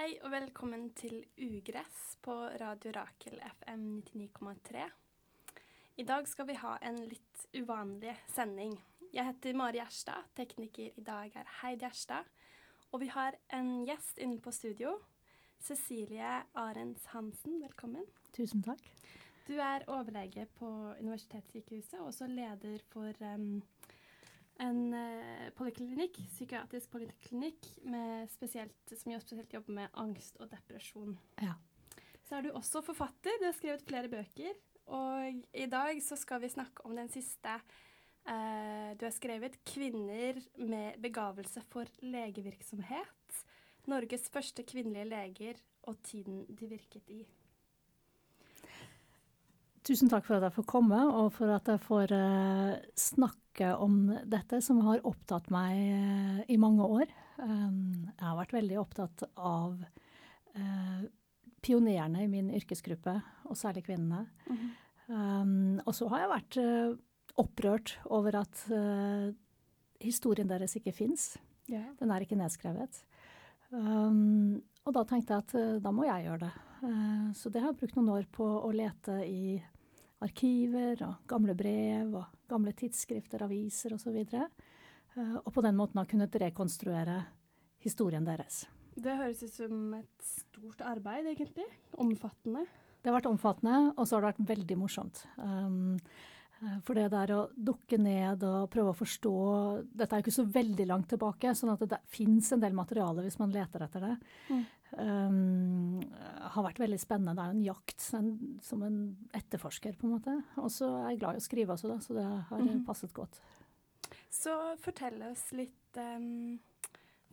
Hei og velkommen til Ugress på Radio Rakel FM 99,3. I dag skal vi ha en litt uvanlig sending. Jeg heter Mari Gjerstad, tekniker i dag er Heidi Gjerstad. Og vi har en gjest inne på studio. Cecilie Arens Hansen, velkommen. Tusen takk. Du er overlege på Universitetssykehuset og også leder for um, en uh, poliklinikk, psykiatrisk poliklinikk spesielt, som spesielt jobber med angst og depresjon. Ja. Så er du også forfatter. Du har skrevet flere bøker. Og i dag så skal vi snakke om den siste uh, du har skrevet, 'Kvinner med begavelse for legevirksomhet'. Norges første kvinnelige leger og tiden de virket i. Tusen takk for at jeg får komme, og for at jeg får uh, snakke om dette som har opptatt meg uh, i mange år. Um, jeg har vært veldig opptatt av uh, pionerene i min yrkesgruppe, og særlig kvinnene. Mm um, og så har jeg vært opprørt over at historien deres ikke fins. Yeah. Den er ikke nedskrevet. Um, og da tenkte jeg at da må jeg gjøre det. Så det har jeg brukt noen år på å lete i arkiver og gamle brev og gamle tidsskrifter, aviser osv. Og, så uh, og på den måten har kunnet rekonstruere historien deres. Det høres ut som et stort arbeid, egentlig. Omfattende. Det har vært omfattende, og så har det vært veldig morsomt. Um, for det der å dukke ned og prøve å forstå Dette er jo ikke så veldig langt tilbake, sånn at det fins en del materiale hvis man leter etter det. Mm. Um, har vært veldig spennende. Det er en jakt en, som en etterforsker, på en måte. Og så er jeg glad i å skrive også, da, så det har mm. passet godt. Så fortell oss litt um,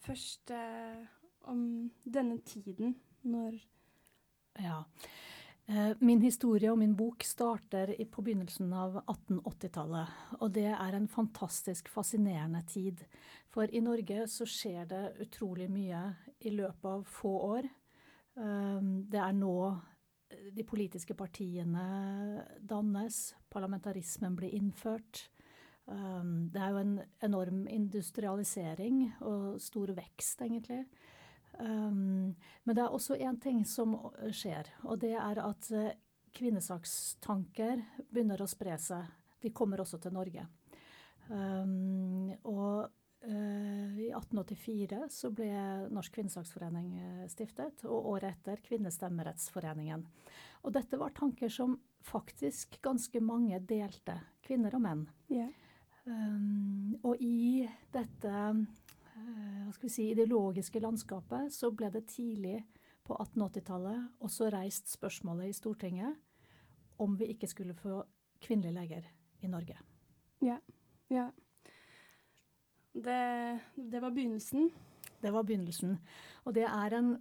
først uh, om denne tiden, når Ja. Eh, min historie og min bok starter på begynnelsen av 1880-tallet. Og det er en fantastisk fascinerende tid. For i Norge så skjer det utrolig mye i løpet av få år. Eh, det er nå eh, de politiske partiene dannes, parlamentarismen blir innført. Det er jo en enorm industrialisering og stor vekst, egentlig. Um, men det er også én ting som skjer, og det er at kvinnesakstanker begynner å spre seg. De kommer også til Norge. Og i 1884 så ble Norsk kvinnesaksforening uh, stiftet, og året etter Kvinnestemmerettsforeningen. Og dette var tanker som faktisk ganske mange delte, kvinner og menn. Yeah. Um, og i dette Eh, hva skal vi si, ideologiske landskapet, så ble det tidlig på 1880-tallet også reist spørsmålet i Stortinget om vi ikke skulle få kvinnelige leger i Norge. Ja. Ja. Det, det var begynnelsen? Det var begynnelsen. Og det er en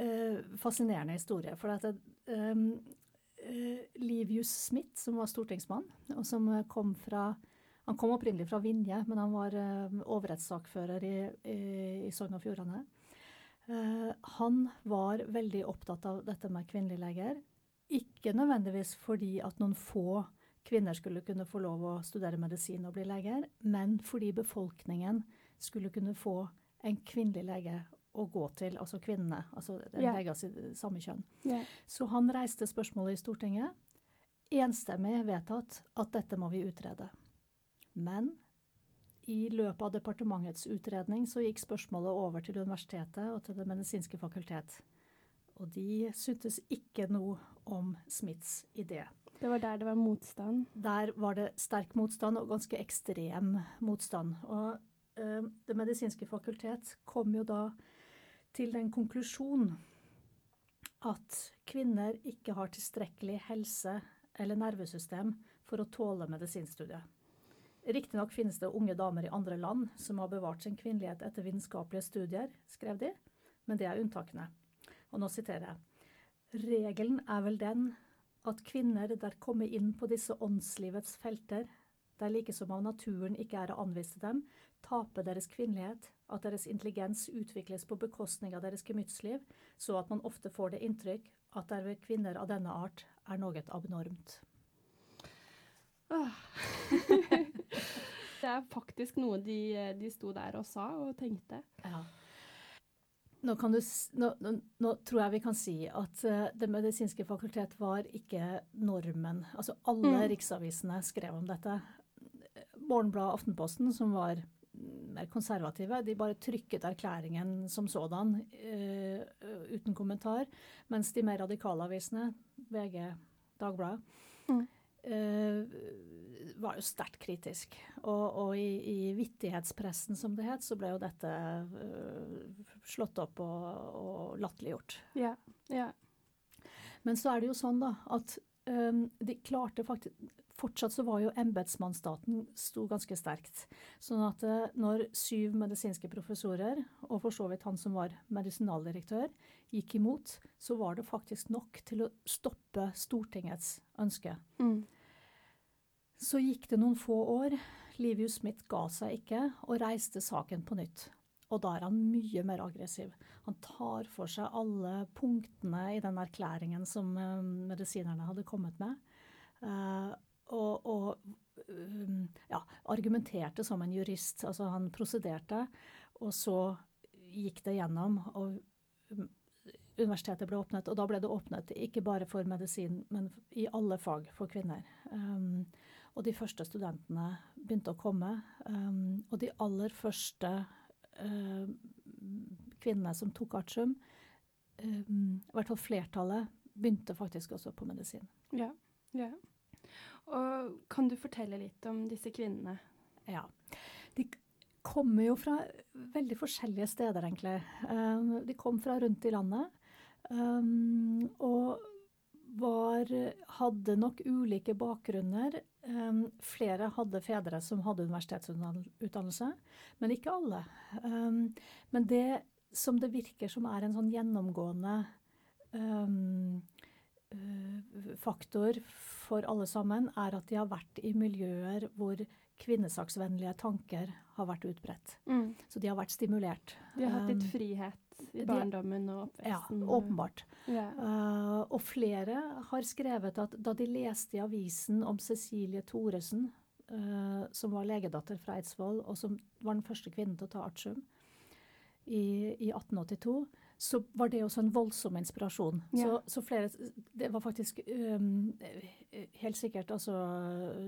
uh, fascinerende historie. For at uh, Livius Smith, som var stortingsmann, og som kom fra han kom opprinnelig fra Vinje, men han var uh, overrettssakfører i, i, i Sogn og Fjordane. Uh, han var veldig opptatt av dette med kvinnelige leger. Ikke nødvendigvis fordi at noen få kvinner skulle kunne få lov å studere medisin og bli leger, men fordi befolkningen skulle kunne få en kvinnelig lege å gå til, altså kvinnene. Altså en yeah. lege av samme kjønn. Yeah. Så han reiste spørsmålet i Stortinget. Enstemmig vedtatt at dette må vi utrede. Men i løpet av departementets utredning så gikk spørsmålet over til universitetet og til Det medisinske fakultet. Og de syntes ikke noe om Smiths idé. Det var der det var motstand? Der var det sterk motstand, og ganske ekstrem motstand. Og eh, Det medisinske fakultet kom jo da til den konklusjon at kvinner ikke har tilstrekkelig helse eller nervesystem for å tåle medisinstudiet. Riktignok finnes det unge damer i andre land som har bevart sin kvinnelighet etter vitenskapelige studier, skrev de, men det er unntakene. Og nå siterer jeg. Regelen er vel den at kvinner der kommer inn på disse åndslivets felter, der like som av naturen ikke er å anvise dem, taper deres kvinnelighet, at deres intelligens utvikles på bekostning av deres gemyttsliv, så at man ofte får det inntrykk at der ved kvinner av denne art er noe abnormt. Ah. det er faktisk noe de, de sto der og sa og tenkte. Ja. Nå, du, nå, nå, tror jeg vi kan si at uh, Det medisinske fakultet var ikke normen. Altså Alle mm. riksavisene skrev om dette. Morgenbladet Aftenposten, som var mer konservative, de bare trykket erklæringen som sådan uh, uten kommentar. Mens de mer radikale avisene, VG, Dagbladet, mm. uh, var jo sterkt kritisk. Og, og i, i, vittighetspressen, som det het, så ble jo dette uh, slått opp og, og latterliggjort. Ja, ja. Men så er det jo sånn da, at um, de klarte faktisk Fortsatt så var jo embetsmannsstaten sto ganske sterkt. Sånn at uh, når syv medisinske professorer, og for så vidt han som var medisinaldirektør, gikk imot, så var det faktisk nok til å stoppe Stortingets ønske. Mm. Så gikk det noen få år. Livius Smith ga seg ikke og reiste saken på nytt. Og da er han mye mer aggressiv. Han tar for seg alle punktene i den erklæringen som uh, medisinerne hadde kommet med. Uh, og, og um, ja, argumenterte som en jurist. Altså han prosederte, og så gikk det gjennom. og Universitetet ble åpnet, og da ble det åpnet ikke bare for medisin, men i alle fag for kvinner. Um, og de første studentene begynte å komme. Um, og de aller første uh, kvinnene som tok artium, um, i hvert fall flertallet, begynte faktisk også på medisin. Ja, ja. Og kan du fortelle litt om disse kvinnene? Ja. De kommer jo fra veldig forskjellige steder, egentlig. Um, de kom fra rundt i landet. Um, og var, hadde nok ulike bakgrunner. Um, flere hadde fedre som hadde universitetsutdannelse, men ikke alle. Um, men det som det virker som er en sånn gjennomgående um, uh, faktor for alle sammen, er at de har vært i miljøer hvor kvinnesaksvennlige tanker har vært utbredt. Mm. Så de har vært stimulert. De har hatt litt frihet i barndommen og oppveksten? Ja, åpenbart. Ja. Uh, og flere har skrevet at da de leste i avisen om Cecilie Thoresen, uh, som var legedatter fra Eidsvoll, og som var den første kvinnen til å ta artium i, i 1882, så var det også en voldsom inspirasjon. Ja. Så, så, flere Det var faktisk um, helt sikkert altså,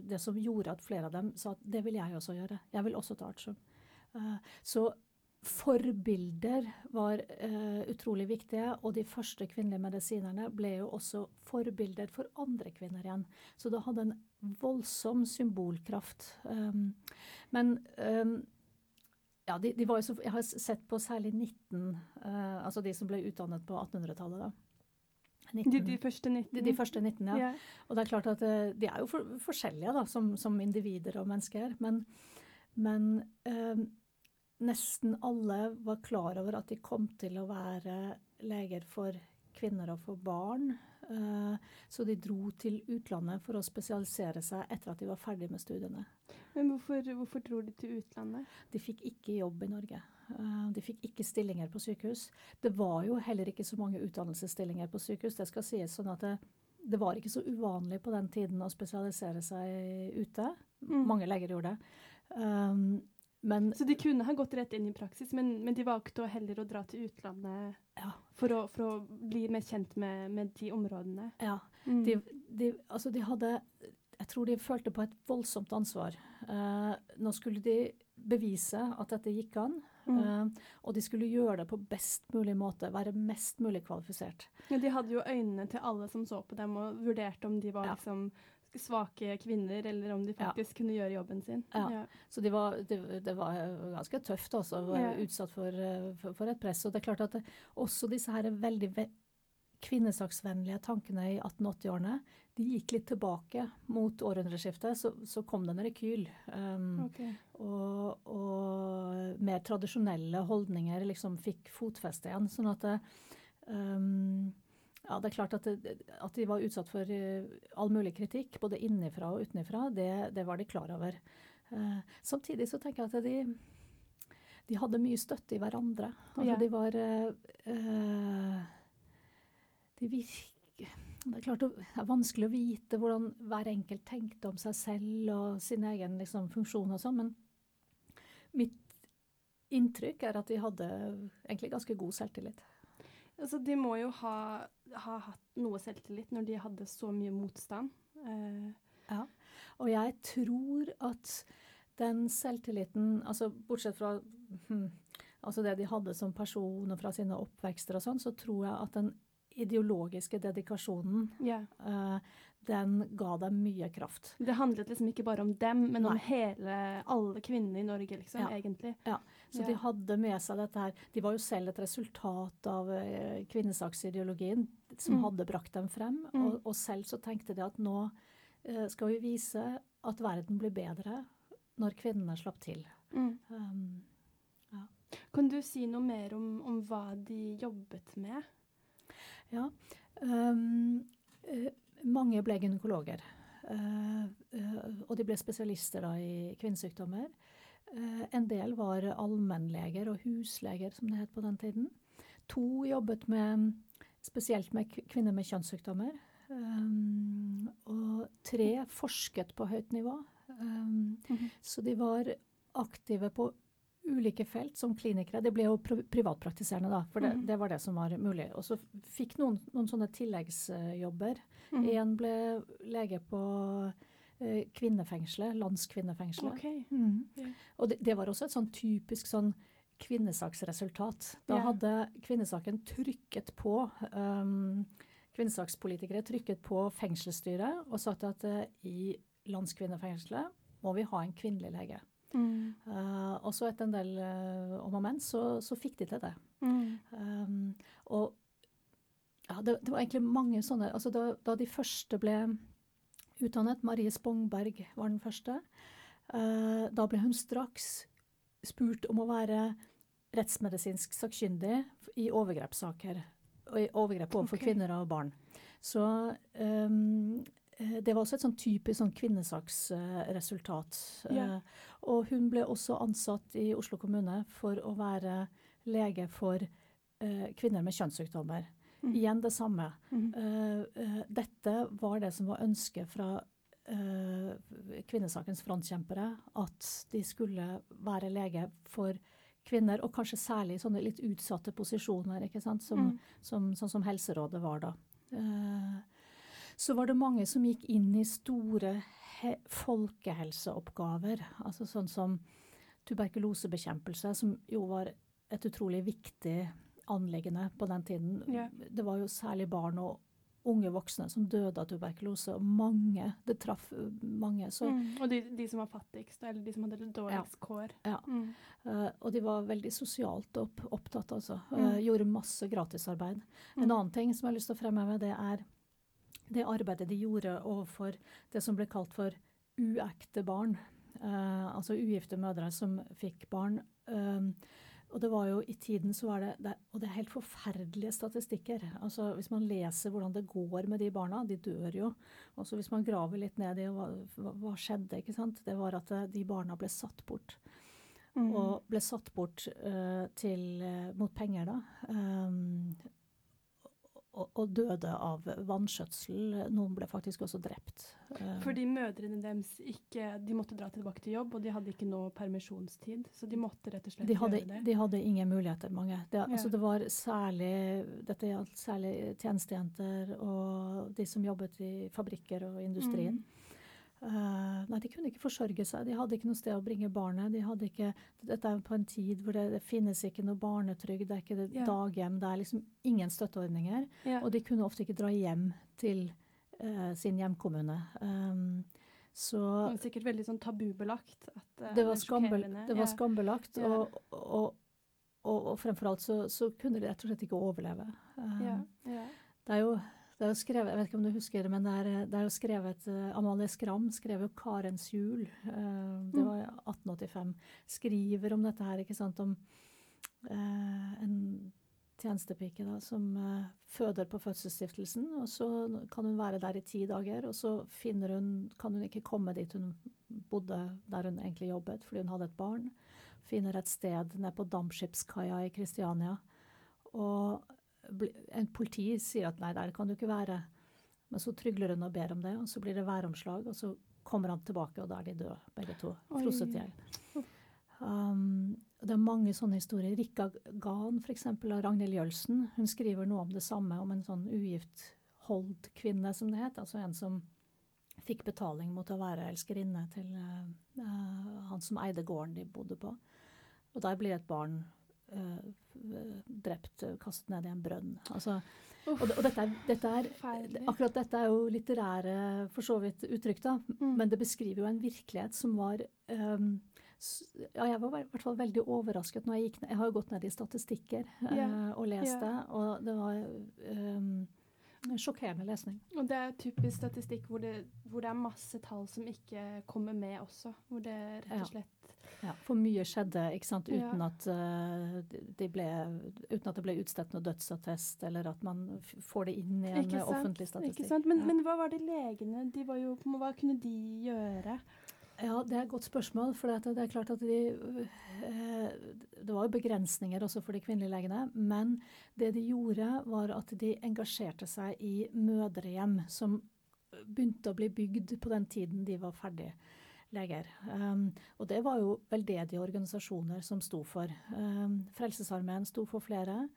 det som gjorde at flere av dem sa at det vil jeg også gjøre. Jeg vil også ta artium. Uh, så Forbilder var uh, utrolig viktige, og de første kvinnelige medisinerne ble jo også forbilder for andre kvinner igjen. Så det hadde en voldsom symbolkraft. Um, men um, ja, de, de, var jo så, jeg har sett på særlig 19, uh, eh, altså de som ble utdannet på 1800-tallet. da. 19, de, de, første 19? De, de første 19, ja. Yeah. Og det er klart at uh, de er jo for, forskjellige da, som, som, individer og mennesker. Men, men uh, nesten alle var klar over at de kom til å være leger for kvinner og for barn. Eh, så de dro til utlandet for å spesialisere seg etter at de var ferdig med studiene. Men hvorfor, hvorfor dro de til utlandet? De fikk ikke jobb i Norge. Eh, de fikk ikke stillinger på sykehus. Det var jo heller ikke så mange utdannelsesstillinger på sykehus. Det skal sies sånn at det, det var ikke så uvanlig på den tiden å spesialisere seg ute. Mm. Mange leger gjorde det. Men, så de kunne ha gått rett inn i praksis, men, men de valgte heller å dra til utlandet ja. for, å, for, å, bli mer kjent med, med de områdene? Ja. Mm. De, de, altså de hadde Jeg tror de følte på et voldsomt ansvar. Uh, nå skulle de bevise at dette gikk an. Mm. Uh, og de skulle gjøre det på best mulig måte, være mest mulig kvalifisert. Ja, De hadde jo øynene til alle som så på dem, og vurderte om de var ja. liksom svake kvinner, eller om de faktisk ja. kunne gjøre jobben sin. Ja. ja. Så de var, det, det, var ganske tøft også, å være ja. utsatt for, for, for, et press. Og det er klart at det, også disse her veldig ve kvinnesaksvennlige tankene i 1880-årene, de gikk litt tilbake mot århundreskiftet. Så, så kom det en rekyl. Um, okay. og, og, mer tradisjonelle holdninger liksom fikk fotfeste igjen. sånn at um, ja, det er klart at, det, at, de var utsatt for uh, all mulig kritikk, både innenfra og utenfra, det, det, var de klar over. Eh, samtidig så tenker jeg at de, de hadde mye støtte i hverandre. Altså, ja. De var eh, De virker det er klart det er vanskelig å vite hvordan hver enkelt tenkte om seg selv og sin egen liksom, funksjon og sånn, men mitt inntrykk er at de hadde egentlig ganske god selvtillit. Altså, de må jo ha, ha hatt noe selvtillit når de hadde så mye motstand. Eh. Ja, og jeg tror at den selvtilliten, altså bortsett fra hm, altså det de hadde som person og fra sine oppvekster og sånn, så tror jeg at den ideologiske dedikasjonen yeah. uh, den ga dem mye kraft. Det handlet liksom ikke bare om dem, men Nei. om hele, alle kvinnene i Norge, liksom, ja. egentlig. Ja, så ja. de hadde med seg dette her. De var jo selv et resultat av uh, kvinnesaksideologien som mm. hadde brakt dem frem. Mm. Og, og, selv så tenkte de at nå uh, skal vi vise at verden blir bedre når kvinnene slapp til. Mm. Um, ja. Kan du si noe mer om, om hva de jobbet med? Ja. Um, mange ble gynekologer. Uh, uh, og de ble spesialister da, i kvinnesykdommer. Uh, en del var allmennleger og husleger, som det het på den tiden. To jobbet med, spesielt med kvinner med kjønnssykdommer. Og tre forsket på høyt nivå. -hmm. Så de var aktive på ulike felt som klinikere. Det ble jo privatpraktiserende, da, for det, mm. det, var det som var mulig. Og så fikk noen, noen sånne tilleggsjobber. Mm. En ble lege på uh, kvinnefengselet, landskvinnefengselet. Okay. Mm. Yeah. Og det, det, var også et sånn typisk sånn kvinnesaksresultat. Da yeah. hadde kvinnesaken trykket på um, Kvinnesakspolitikere trykket på fengselsstyret og sagt at uh, i landskvinnefengselet må vi ha en kvinnelig lege. Mm. Uh, og så etter en del uh, om og men, så, så, fikk de til det. Mm. Um, og ja, det, det, var egentlig mange sånne altså da, da, de første ble utdannet, Marie Spongberg var den første, uh, da ble hun straks spurt om å være rettsmedisinsk sakkyndig i overgrepssaker. Og i overgrep overfor okay. kvinner og barn. Så um, det var også et sånn typisk sånn kvinnesaksresultat. Ja. Eh, og hun ble også ansatt i Oslo kommune for å være lege for uh, kvinner med kjønnssykdommer. Mm. Igjen det samme. Mm. Dette var det som var ønsket fra kvinnesakens frontkjempere. At de skulle være lege for kvinner, og kanskje særlig i sånne litt utsatte posisjoner, ikke sant? Som, mm. som, sånn som Helserådet var da. Så var det mange som gikk inn i store folkehelseoppgaver. Altså sånn som tuberkulosebekjempelse, som jo var et utrolig viktig anliggende på den tiden. Ja. Det var jo særlig barn og unge voksne som døde av tuberkulose, og mange. Det traff mange. Mm. Og de, de, som var fattigst, eller de som hadde dårligst ja. kår. Ja. Mm. Uh, og de var veldig sosialt opp, opptatt, altså. Uh, gjorde masse gratisarbeid. En mm. annen ting som jeg har lyst til å fremheve, det er det arbeidet de gjorde overfor det som ble kalt for uekte barn. Uh, altså ugifte mødre som fikk barn. Uh, og det var jo i tiden så var det, det, Og det er helt forferdelige statistikker. Altså Hvis man leser hvordan det går med de barna, de dør jo. Og så hvis man graver litt ned i hva, hva skjedde, ikke sant. Det var at eh, de barna ble satt bort. Mm. Og ble satt bort uh, til, mot penger, da. Um, og, og, døde av vanskjøtsel. Noen ble faktisk også drept. Eh, Fordi mødrene deres ikke De måtte dra tilbake til jobb, og de hadde ikke noe permisjonstid. Så de måtte rett og slett de hadde, gjøre det. De hadde ingen muligheter, mange. Det, ja. altså det var særlig, dette gjaldt særlig tjenestejenter og de som jobbet i fabrikker og industrien. Mm. Uh, nei, de kunne ikke forsørge seg. De hadde ikke noe sted å bringe barnet. De hadde ikke, dette er på en tid hvor det, det finnes ikke noe barnetrygd, det er ikke yeah. daghjem. Det er liksom ingen støtteordninger. Yeah. Og de kunne ofte ikke dra hjem til uh, sin hjemkommune. Um, så Det var sikkert veldig sånn tabubelagt. At, uh, det, var skambel, det var skambelagt. Og, og, og, og, fremfor alt så, så, kunne de rett og slett ikke overleve. Um, det er jo det er jo skrevet, Jeg vet ikke om du husker det, men det er, det er jo skrevet uh, Amalie Skram skrev jo 'Karens jul'. Uh, det mm. var 1885. Skriver om dette her, ikke sant, om uh, en tjenestepike da, som føder på fødselsstiftelsen. Og så kan hun være der i ti dager, og så finner hun, kan hun ikke komme dit hun bodde der hun egentlig jobbet, fordi hun hadde et barn. Finner et sted nede på dampskipskaia i Kristiania. Og en politi sier at nei, der kan du ikke være. Men så trygler hun og ber om det, og så blir det væromslag, og så kommer han tilbake, og da er de døde, begge to. Frosset i hjel. Um, det er mange sånne historier. Rikka Gan, f.eks. av Ragnhild Jølsen, hun skriver noe om det samme, om en sånn ugift holdt kvinne som det het. Altså en som fikk betaling mot å være elskerinne til uh, han som eide gården de bodde på. Og der blir et barn drept, kastet ned i en brønn. Altså, og, og dette, er, dette er, akkurat dette er jo litterære for så vidt uttrykk, da. Mm. Men det beskriver jo en virkelighet som var um, ja, jeg var i hvert fall veldig overrasket når jeg gikk ned. Jeg har jo gått ned i statistikker uh, og lest det, og det var um, sjokkerende lesning. Og det er typisk statistikk hvor det, hvor det, er masse tall som ikke kommer med også. Hvor det rett og slett ja, For mye skjedde ikke sant, uten, ja. at, uh, de ble, uten at det ble utstedt noe dødsattest, eller at man får det inn i en offentlig statistikk. Men, ja. men, hva var det legene de var jo, Hva kunne de gjøre? Ja, Det er et godt spørsmål. for det er klart at de, eh, Det var jo begrensninger også for de kvinnelige legene. Men det de gjorde, var at de engasjerte seg i mødrehjem som begynte å bli bygd på den tiden de var ferdig leger. Um, og det var jo veldedige organisasjoner som sto for. Um, Frelsesarmeen sto for flere.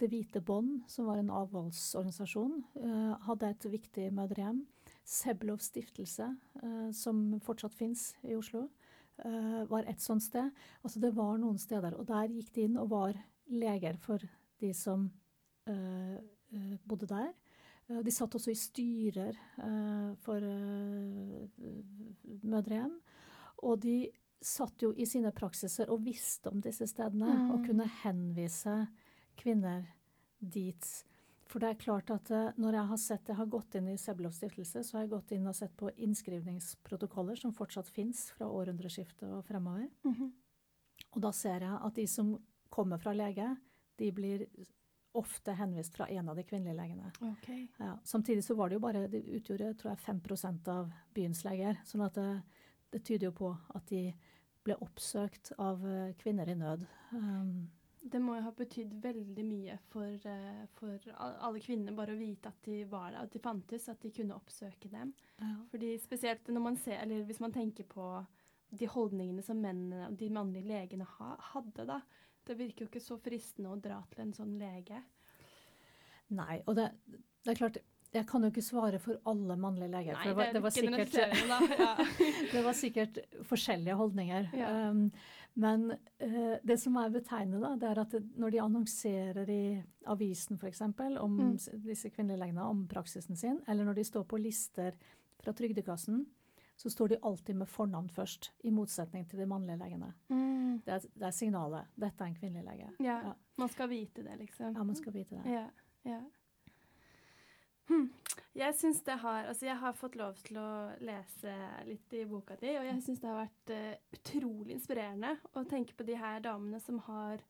Det hvite bånd, som var en avholdsorganisasjon, uh, hadde et viktig mødrehjem. Sebelov stiftelse, uh, som fortsatt fins i Oslo, uh, var et sånt sted. Altså det var noen steder, og der gikk de inn og var leger for de som bodde der. De satt også i styrer for mødrehjem. Og de satt jo i sine praksiser og visste om disse stedene, mm. og kunne henvise kvinner dit for det er klart at når jeg har sett jeg har gått inn i Sebelov stiftelse, så har jeg gått inn og sett på innskrivningsprotokoller som fortsatt fins fra århundreskiftet og fremover. Mm -hmm. Og da ser jeg at de som kommer fra lege, de blir ofte henvist fra en av de kvinnelige legene. Okay. Ja, samtidig så var det jo bare Det utgjorde tror jeg 5% av byens leger. sånn at det, det, tyder jo på at de ble oppsøkt av uh, kvinner i nød. Um, det må jo ha betydd veldig mye for, uh, for, alle kvinner bare å vite at de var der, at de fantes, at de kunne oppsøke dem. Ja. Fordi spesielt når man ser, eller hvis man tenker på de holdningene som mennene og de mannlige legene ha, hadde, da. Det virker jo ikke så fristende å dra til en sånn lege. Nei, og det, det er klart jeg kan jo ikke svare for alle mannlige leger. Nei, for det var, det var sikkert, ja. det var sikkert forskjellige holdninger. Ja. Um, men uh, det som er betegnende, det er at det, når de annonserer i avisen f.eks. om mm. disse kvinnelige legene, om praksisen sin, eller når de står på lister fra Trygdekassen, så står de alltid med fornavn først, i motsetning til de mannlige legene. Mm. Det, er, det, er, signalet. Dette er en kvinnelig lege. Ja, ja, Man skal vite det, liksom. Ja, man skal vite det. Ja, ja. Hm. Jeg syns det har Altså, jeg har fått lov til å lese litt i boka di, og jeg syns det har vært uh, utrolig inspirerende å tenke på de her damene som har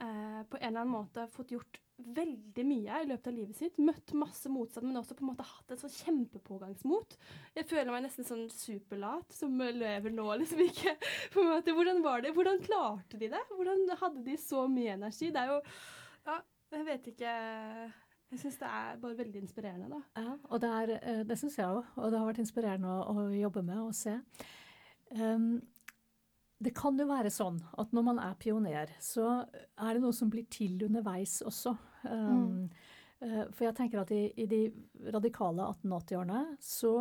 uh, på en eller annen måte fått gjort veldig mye i løpet av livet sitt. Møtt masse motstand, men også på en måte hatt et sånn kjempepågangsmot. Jeg føler meg nesten sånn superlat som lever nå, liksom ikke på en måte, Hvordan var det? Hvordan klarte de det? Hvordan hadde de så mye energi? Det er jo Ja, jeg vet ikke jeg syns det er bare veldig inspirerende, da. Ja, og det, er, eh, det syns jeg òg. Og det har vært inspirerende å, å jobbe med og se. Um, det kan jo være sånn at når man er pioner, så er det noe som blir til underveis også. Um, mm. uh, for jeg tenker at i, i de radikale 1880-årene, så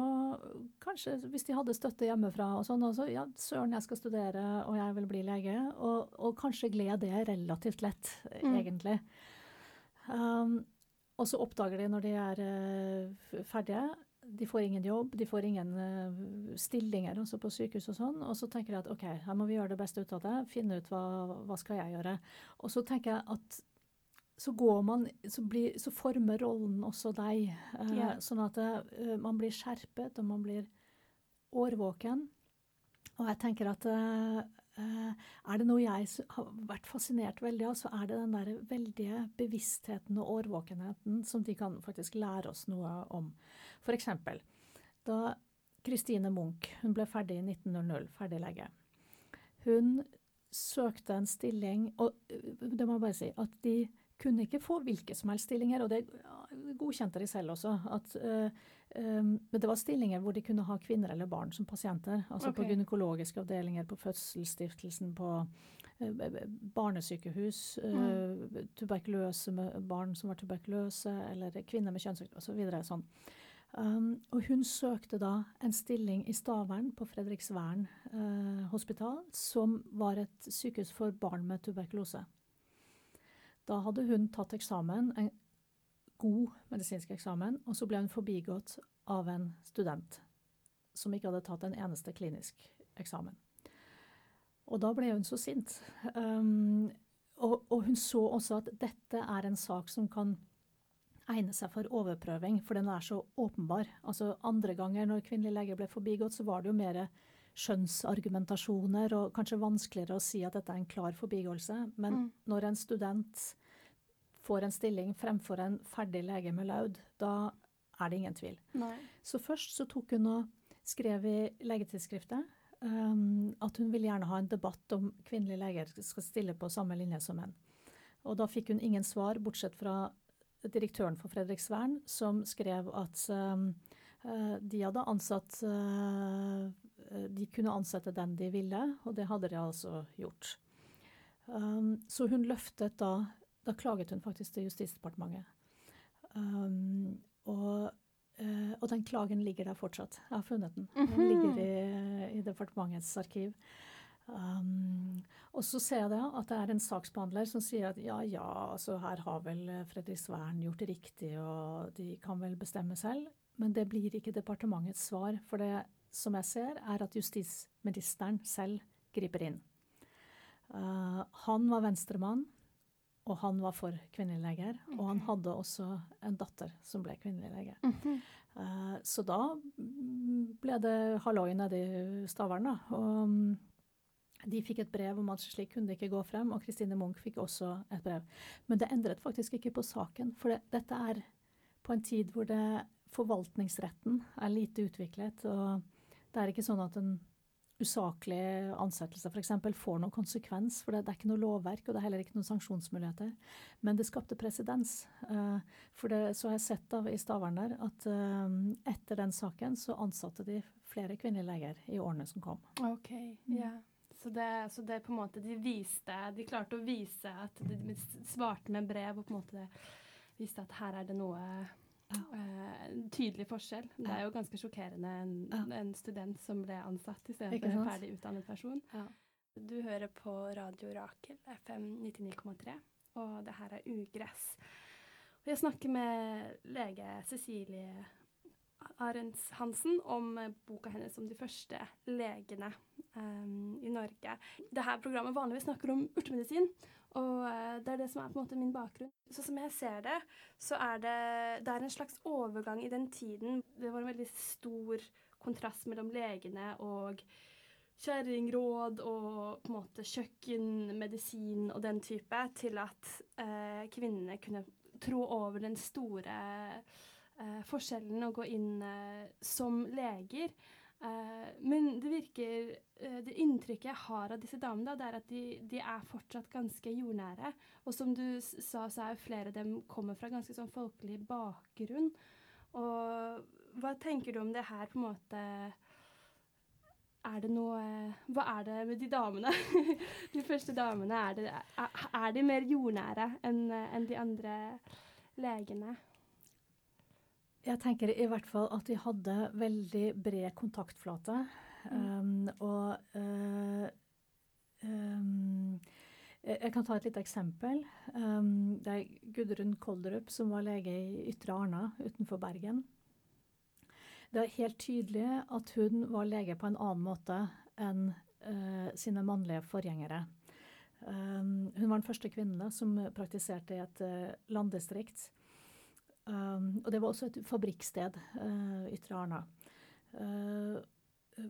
kanskje hvis de hadde støtte hjemmefra og sånn, altså, ja, søren, jeg skal studere og jeg vil bli lege, og, og kanskje gled det relativt lett, mm. egentlig. Um, og så oppdager de når de er uh, ferdige De får ingen jobb, de får ingen uh, stillinger også på sykehus og sånn. Og så tenker jeg at OK, her må vi gjøre det beste ut av det. Finne ut hva, hva skal jeg gjøre. Og så tenker jeg at så går man Så, blir, så former rollen også deg. Uh, ja. Sånn at man blir skjerpet, og man blir årvåken. Og jeg tenker at Eh, er det noe jeg har vært fascinert veldig av, så er det den der veldige bevisstheten og årvåkenheten som de kan faktisk lære oss noe om. For eksempel, da Christine Munch hun ble ferdig i 1900, ferdig lege. Hun søkte en stilling Og eh, det må jeg bare si at de kunne ikke få hvilke som helst stillinger, og det godkjente de selv også. At, øh, øh, men det var stillinger hvor de kunne ha kvinner eller barn som pasienter. Altså okay. på gynekologiske avdelinger, på fødselsstiftelsen, på øh, barnesykehus, uh, mm. tuberkuløse barn som var tuberkuløse, eller kvinner med kjønnssykdom osv. Så sånn. Um, og hun søkte da en stilling i Stavern på Fredriksvern hospital, som var et sykehus for barn med tuberkulose. Da hadde hun tatt eksamen, en god medisinsk eksamen, og så ble hun forbigått av en student som ikke hadde tatt en eneste klinisk eksamen. Og da ble hun så sint. Um, og, og, hun så også at dette er en sak som kan egne seg for overprøving, for den er så åpenbar. Altså Andre ganger når kvinnelig lege ble forbigått, så var det jo mer skjønnsargumentasjoner, og kanskje vanskeligere å si at dette er en klar forbigåelse. Men mm. når en student får en stilling fremfor en ferdig lege med laud, da er det ingen tvil. Nei. Så først så tok hun og skrev i legetidsskriftet um, at hun ville gjerne ha en debatt om kvinnelige leger skal stille på samme linje som menn. Og da fikk hun ingen svar, bortsett fra direktøren for Fredriksvern, som skrev at um, uh, de hadde ansatt Eh, de kunne ansette den de ville, og det hadde de altså gjort. Um, så hun løftet da Da klaget hun faktisk til Justisdepartementet. Um, og, og, den klagen ligger der fortsatt. Jeg har funnet den. Den mhm. ligger i, i departementets arkiv. Um, og så ser jeg det at det er en saksbehandler som sier at ja, ja, altså her har vel Fredriksvern gjort det riktig, og de kan vel bestemme selv. Men det blir ikke departementets svar. For det som jeg ser, er at justisministeren selv griper inn. Uh, han var venstremann, og han var for kvinnelige leger. Okay. Og han hadde også en datter som ble kvinnelig lege. Mm -hmm. uh, så da ble det halloi nede i Stavern, da. Og de fikk et brev om at slik kunne det ikke gå frem, og Kristine Munch fikk også et brev. Men det endret faktisk ikke på saken, for det, dette er på en tid hvor det, forvaltningsretten er lite utviklet. og det er ikke sånn at en usaklig ansettelse f.eks. får noen konsekvens, for det, det, er ikke noe lovverk, og det er heller ikke noen sanksjonsmuligheter. Men det skapte presedens. Uh, for det, så har jeg sett da, i Stavanger at uh, etter den saken så ansatte de flere kvinnelige leger i årene som kom. Ok, mm. Ja. Så det, så det, på en måte de viste De klarte å vise at de, svarte med brev og på en måte viste at her er det noe Uh, tydelig forskjell. Det er jo ganske sjokkerende en, en student som ble ansatt istedenfor en ferdig utdannet person. Ja. Du hører på Radio Rakel, FM 99,3, og det her er Ugress. Og jeg snakker med lege Cecilie Arends Hansen om boka hennes om de første legene um, i Norge. Dette programmet vanligvis snakker om urtemedisin, og uh, det er det som er på en måte min bakgrunn. Så som jeg ser det, så er det, det er en slags overgang i den tiden. Det var en veldig stor kontrast mellom legene og kjerringråd og på en måte kjøkkenmedisin og den type, til at eh, kvinnene kunne trå over den store uh, forskjellen å gå inn som leger. Eh, men det virker uh, Det inntrykket jeg har av disse damene, det er at de, de, er fortsatt ganske jordnære. Og som du sa, så er jo flere av dem kommer fra ganske sånn folkelig bakgrunn. Og hva tenker du om det her på en måte Er det noe Hva er det med de damene? de første damene, er, det, er de mer jordnære enn en de andre legene? Jeg tenker i hvert fall at de hadde veldig bred kontaktflate. Mm. Um, og uh, um, jeg kan ta et lite eksempel. Um, det er Gudrun Kolderup som var lege i Ytre Arna utenfor Bergen. Det er helt tydelig at hun var lege på en annen måte enn uh, sine mannlige forgjengere. Hun var den første kvinnen som praktiserte i et uh, landdistrikt. Um, og det var også et fabrikksted, uh, Ytre Arna. Uh,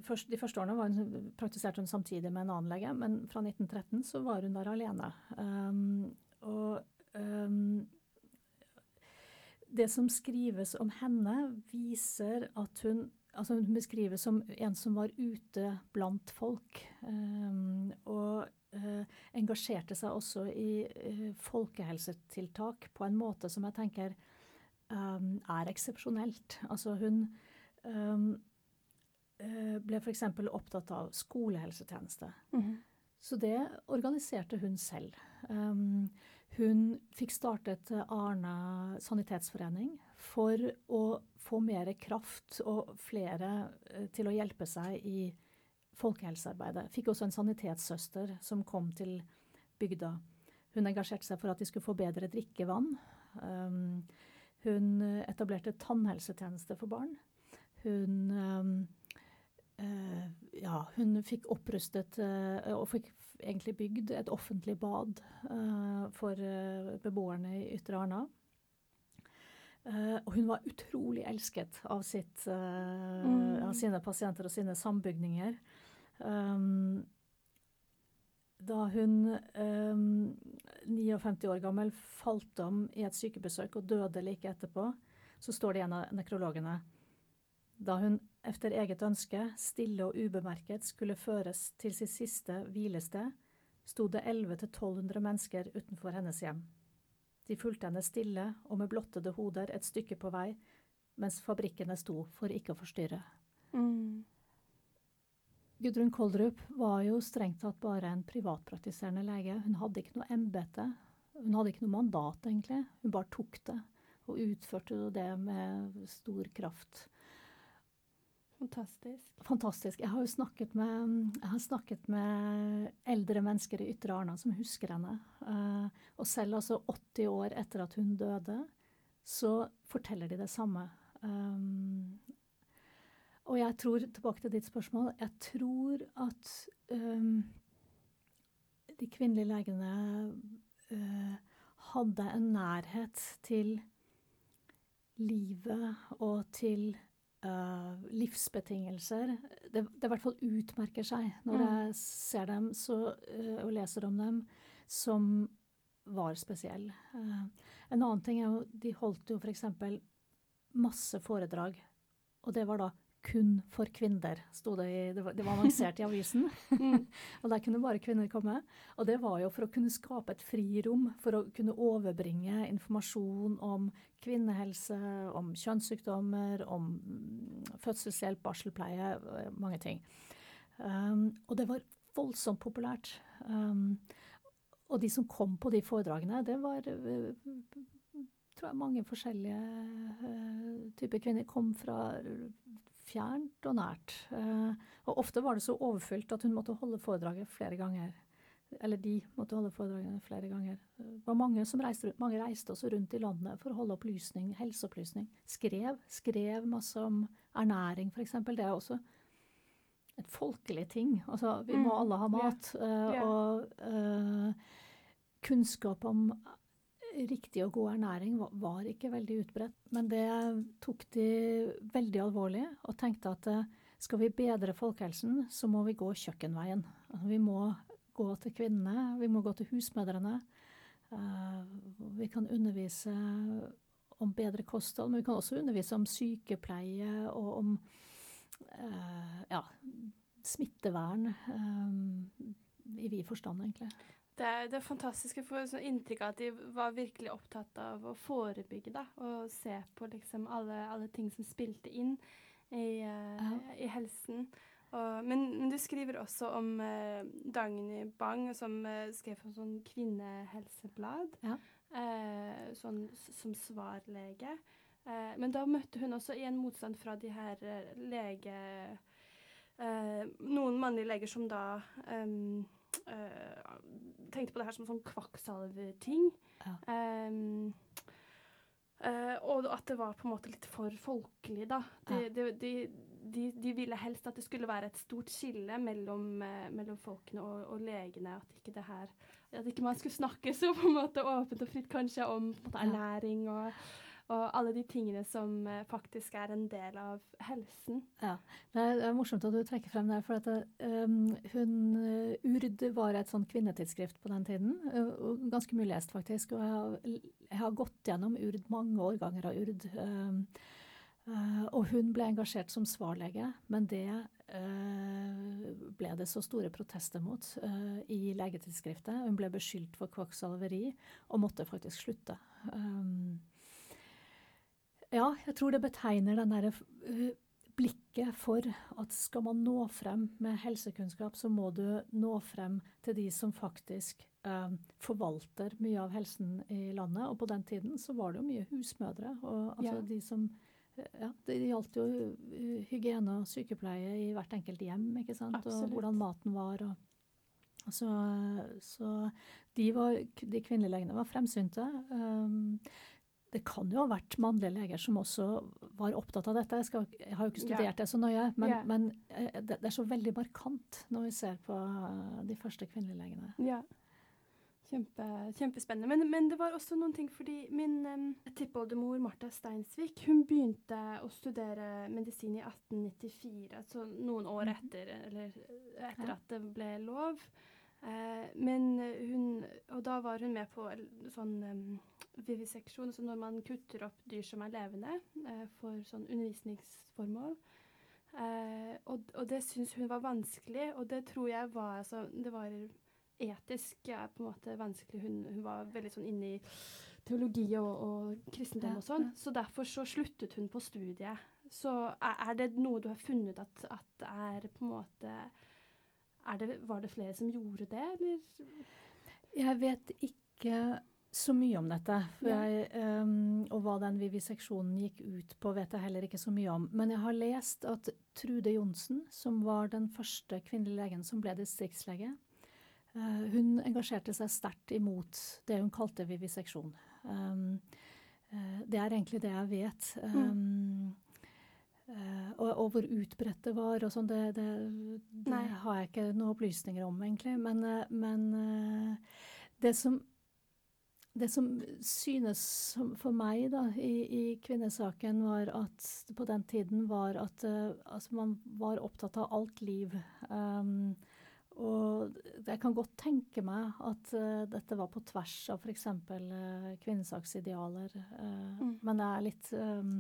først, de første årene hun, praktiserte hun samtidig med en annen lege, men fra 1913 så var hun der alene. Um, og um, det som skrives om henne, viser at hun altså Hun beskrives som en som var ute blant folk. Og uh, engasjerte seg også i folkehelsetiltak på en måte som jeg tenker um, er eksepsjonelt. Altså hun um, ble f.eks. opptatt av skolehelsetjeneste. Mm. Så det organiserte hun selv. Um, hun fikk startet Arna sanitetsforening for å få mer kraft og flere uh, til å hjelpe seg i folkehelsearbeidet. Fikk også en sanitetssøster som kom til bygda. Hun engasjerte seg for at de skulle få bedre drikkevann. Um, hun etablerte tannhelsetjeneste for barn. Hun um, uh, ja, hun fikk opprustet og fikk egentlig bygd et offentlig bad for beboerne i Ytre Arna. og hun var utrolig elsket av, sitt, mm. av sine pasienter og sine sambygninger. Um, da hun eh, 59 år gammel falt om i et sykebesøk og døde like etterpå, så står det i en av nekrologene da hun efter eget ønske, stille og ubemerket, skulle føres til sitt siste hvilested, sto det 1100-1200 mennesker utenfor hennes hjem. De fulgte henne stille og med blottede hoder et stykke på vei, mens fabrikkene sto for ikke å forstyrre. Mm. Gudrun Koldrup var jo strengt tatt bare en privatpraktiserende lege. Hun hadde ikke noe embete. Hun hadde ikke noe mandat, egentlig. Hun bare tok det, og utførte det med stor kraft. Fantastisk. Fantastisk. Jeg har jo snakket med, har snakket med eldre mennesker i Ytre Arna som husker henne. Uh, og selv altså 80 år etter at hun døde, så forteller de det samme. Og jeg tror, tilbake til ditt spørsmål, jeg tror at um, de kvinnelige legene uh, hadde en nærhet til livet og til uh, livsbetingelser. Det, det, i hvert fall utmerker seg når mm. jeg ser dem så, uh, og leser om dem, som var spesiell. en annen ting er jo De holdt jo f.eks. masse foredrag, og det var da kun for kvinner, sto det i, det var, det var annonsert i avisen. Og der kunne bare kvinner komme. Og det var jo for å kunne skape et frirom, for å kunne overbringe informasjon om kvinnehelse, om kjønnssykdommer, om mm, fødselshjelp, barselpleie, eh, mange ting. Um, og det var voldsomt populært. Um, og de som kom på de foredragene, det var uh, tror jeg mange forskjellige uh, typer kvinner. Kom fra fjernt og nært. Eh, og ofte var det så overfylt at hun måtte holde foredraget flere ganger. Eller de måtte holde foredragene flere ganger. Det var mange som reiste rundt. Mange reiste også rundt i landet for å holde opplysning, helseopplysning. Skrev. Skrev masse om ernæring, f.eks. Det er også et folkelig ting. Altså, vi må mm. alle ha mat. Yeah. Yeah. Og uh, kunnskap om riktig og god ernæring var ikke veldig utbredt. Men det tok de veldig alvorlig og tenkte at eh, skal vi bedre folkehelsen, så må vi gå kjøkkenveien. Altså, vi må gå til kvinnene, vi må gå til husmødrene. Eh, vi kan undervise om bedre kosthold, men vi kan også undervise om sykepleie og om eh, ja, smittevern i vid forstand, egentlig. Det er, det er fantastisk. Jeg får sånn inntrykk av at de var virkelig opptatt av å forebygge. da, Og se på liksom alle, alle ting som spilte inn i, uh, ja. i helsen. Og, men, men, du skriver også om uh, Dagny Bang, som uh, skrev for sånn kvinnehelseblad. Ja. sånn som svarlege. men da møtte hun også igjen motstand fra de her lege... noen mannlige leger som da um, uh, tenkte på det her som sånn kvakksalverting. Ja. Um, uh, og at det var på en måte litt for folkelig, da. De, ja. de, de, de, ville helst at det skulle være et stort skille mellom, uh, mellom folkene og, og, legene. At ikke det her At ikke man skulle snakke så på en måte åpent og fritt kanskje om måte, ernæring og og alle de tingene som uh, faktisk er en del av helsen. Ja, Det er, morsomt at du trekker frem det. For at um, hun, uh, Urd var et sånn kvinnetidsskrift på den tiden. og ganske mye lest, faktisk. Og jeg har, jeg har, gått gjennom Urd, mange årganger av Urd. Um, Uh, og hun ble engasjert som svarlege, men det uh, ble det så store protester mot uh, i legetidsskriftet. Hun ble beskyldt for kvakksalveri og måtte faktisk slutte. Um, ja, jeg tror det betegner den derre blikket for at skal man nå frem med helsekunnskap, så må du nå frem til de som faktisk eh, forvalter mye av helsen i landet. Og på den tiden så var det jo mye husmødre. Og altså ja. de som ja, Det gjaldt jo eh, hygiene og sykepleie i hvert enkelt hjem, ikke sant? Absolutt. og hvordan maten var. og så, så de, var, de kvinnelige legene var fremsynte. Um, det kan jo ha vært mannlige leger som også var opptatt av dette. Jeg, skal, jeg har jo ikke studert yeah. det så nøye, men, yeah. men eh, det, det, er så veldig markant når vi ser på eh, de første kvinnelige legene. Ja. Kjempe, kjempespennende. Men, men, det var også noen ting fordi min um, tippoldemor Martha Steinsvik hun begynte å studere medisin i 1894, altså noen år mhm. etter, eller, etter at det ble lov. Eh, men hun Og da var hun med på sånn viviseksjon, så når man kutter opp dyr som er levende, eh, for sånn undervisningsformål. Eh, og, og, det syns hun var vanskelig, og det tror jeg var altså, Det var etisk ja, på en måte vanskelig. Hun, hun var veldig sånn inne i teologi og, og kristendom ja, og sånn. Ja. Så derfor så sluttet hun på studiet. Så er, er det noe du har funnet at, at er på en måte det, Var det flere som gjorde det, eller? Jeg vet ikke så mye om dette. Jeg, um, og hva den viviseksjonen gikk ut på, vet jeg heller ikke så mye om. Men jeg har lest at Trude Johnsen, som var den første kvinnelige legen som ble distriktslege, uh, hun engasjerte seg sterkt imot det hun kalte viviseksjon. Um, uh, det er egentlig det jeg vet. Um, mm. Uh, og, og, hvor utbredt det var og sånn, det, det, det har jeg ikke noen opplysninger om, egentlig. Men, men det som det som synes for meg da, i, i, kvinnesaken, var at på den tiden var at altså man var opptatt av alt liv. Um, og jeg kan godt tenke meg at uh, dette var på tvers av f.eks. Uh, kvinnesaksidealer. Uh, mm. Men det er litt um,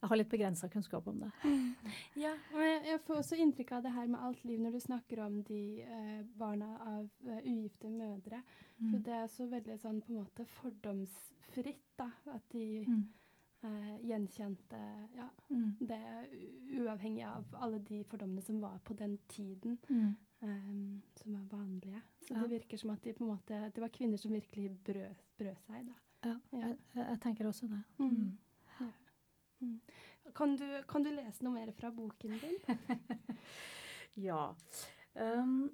jeg har litt begrensa kunnskap om det. Ja, og jeg, jeg, får også inntrykk av det her med alt liv når du snakker om de eh, barna av uh, ugifte mødre. Mm. For det er så veldig sånn på en måte fordomsfritt, da. At de mm. eh, gjenkjente ja, mm. det uavhengig av alle de fordommene som var på den tiden. Um, som var vanlige. Så ja. det virker som at de på en måte, det var kvinner som virkelig brød, brød seg. da. Ja, jeg, jeg, tenker også det. Mm. Mm. Kan, du, kan, du, lese noe mer fra boken din? ja. Um,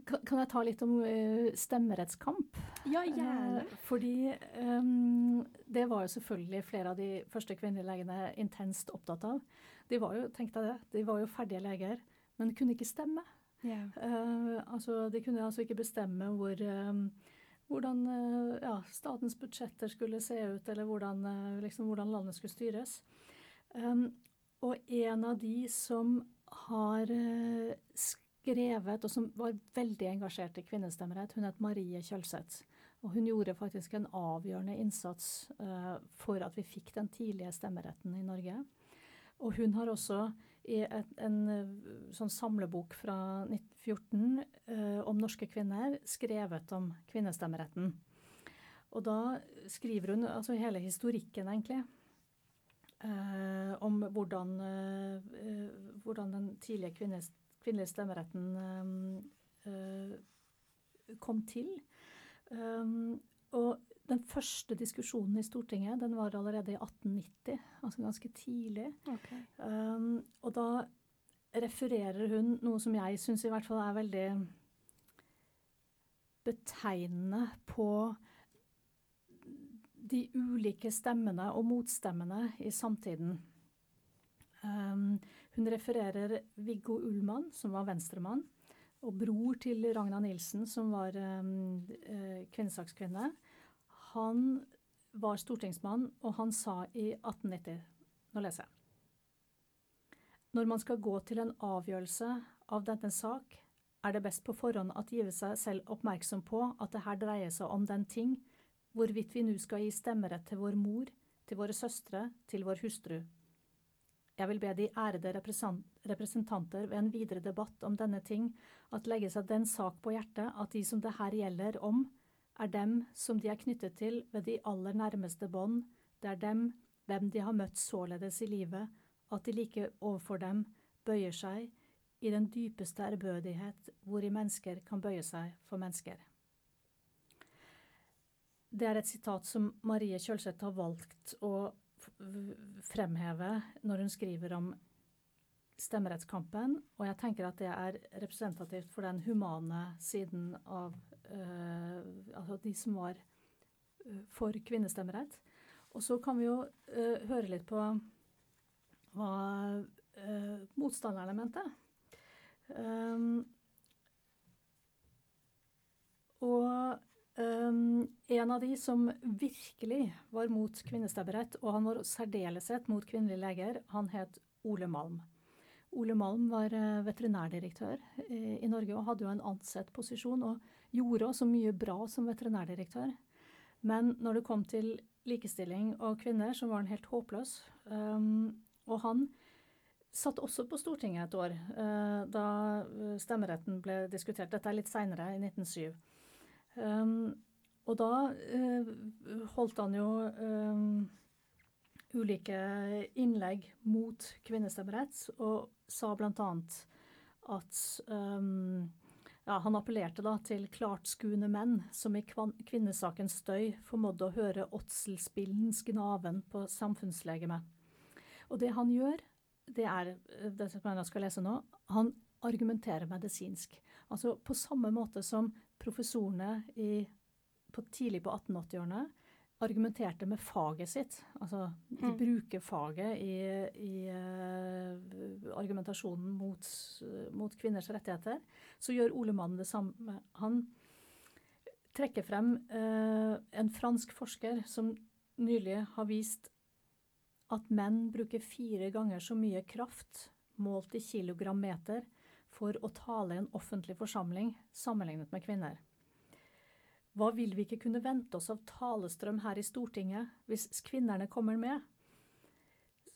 kan jeg ta litt om uh, stemmerettskamp? Ja, gjerne. Uh, fordi um, det var jo selvfølgelig flere av de første kvinnelige legene intenst opptatt av. De var jo, tenk deg det, de var jo ferdige leger, men kunne ikke stemme. Yeah. Uh, altså, de kunne altså ikke bestemme hvor um, hvordan eh, ja, statens budsjetter skulle se ut, eller hvordan, eh, liksom, hvordan landet skulle styres. Um, og en av de som har uh, skrevet, og som var veldig engasjert i kvinnestemmerett, hun het Marie Kjølseth. Og hun gjorde faktisk en avgjørende innsats uh, for at vi fikk den tidlige stemmeretten i Norge. Og hun har også i et, en sånn samlebok fra 1914 eh, om norske kvinner, skrevet om kvinnestemmeretten. Og da skriver hun altså hele historikken, egentlig, eh, om hvordan, eh, hvordan, den tidlige kvinnes, kvinnelige stemmeretten eh, eh, kom til. Um, og den første diskusjonen i Stortinget den var allerede i 1890, altså ganske tidlig. Okay. Um, og da refererer hun noe som jeg syns i hvert fall er veldig betegnende på de ulike stemmene og motstemmene i samtiden. Um, hun refererer Viggo Ullmann, som var venstremann, og bror til Ragna Nilsen, som var um, kvinnesakskvinne. Han var stortingsmann, og han sa i 1890 Nå leser jeg. Når man skal gå til en avgjørelse av denne sak, er det best på forhånd at give seg selv oppmerksom på at det her dreier seg om den ting hvorvidt vi nå skal gi stemmerett til vår mor, til våre søstre, til vår hustru. Jeg vil be de ærede representanter ved en videre debatt om denne ting at legge seg den sak på hjertet at de som det her gjelder om, er dem som de er knyttet til ved de aller nærmeste bånd, det er dem hvem de har møtt således i livet, at de like overfor dem bøyer seg i den dypeste ærbødighet hvori mennesker kan bøye seg for mennesker. Det er et sitat som Marie Kjølseth har valgt å fremheve når hun skriver om stemmerettskampen, og jeg tenker at det er representativt for den humane siden av Altså de som var uh, for kvinnestemmerett. Og så kan vi jo uh, høre litt på hva motstanderne mente. Um, og Um, en av de som virkelig var mot kvinnestemmerett, og han var særdeleshet mot kvinnelige leger, han het Ole Malm. Ole Malm var veterinærdirektør i, i, Norge og hadde jo en ansett posisjon, og gjorde også mye bra som veterinærdirektør. Men når det kom til likestilling og kvinner, så var han helt håpløs. Um, og han satt også på Stortinget et år uh, da stemmeretten ble diskutert. Dette er litt seinere, i 1907. Um, og da uh, holdt han jo um, ulike innlegg mot kvinnestemmerett, og sa bl.a. at um, ja, han appellerte da til klartskuende menn som i kvinnesakens støy formådde å høre åtselspillens gnaven på samfunnslegemet. Og det han gjør, det er det som jeg skal lese nå, han argumenterer medisinsk. Altså på samme måte som professorene i, på, tidlig på 1880-årene argumenterte med faget sitt. Altså de mm. bruker faget i, i uh, argumentasjonen mot, mot, kvinners rettigheter. Så gjør Ole Mann det samme. Han trekker frem uh, en fransk forsker som nylig har vist at menn bruker fire ganger så mye kraft målt i kilogrammeter for å tale i en offentlig forsamling sammenlignet med kvinner. Hva vil vi ikke kunne vente oss av talestrøm her i Stortinget hvis kvinnerne kommer med?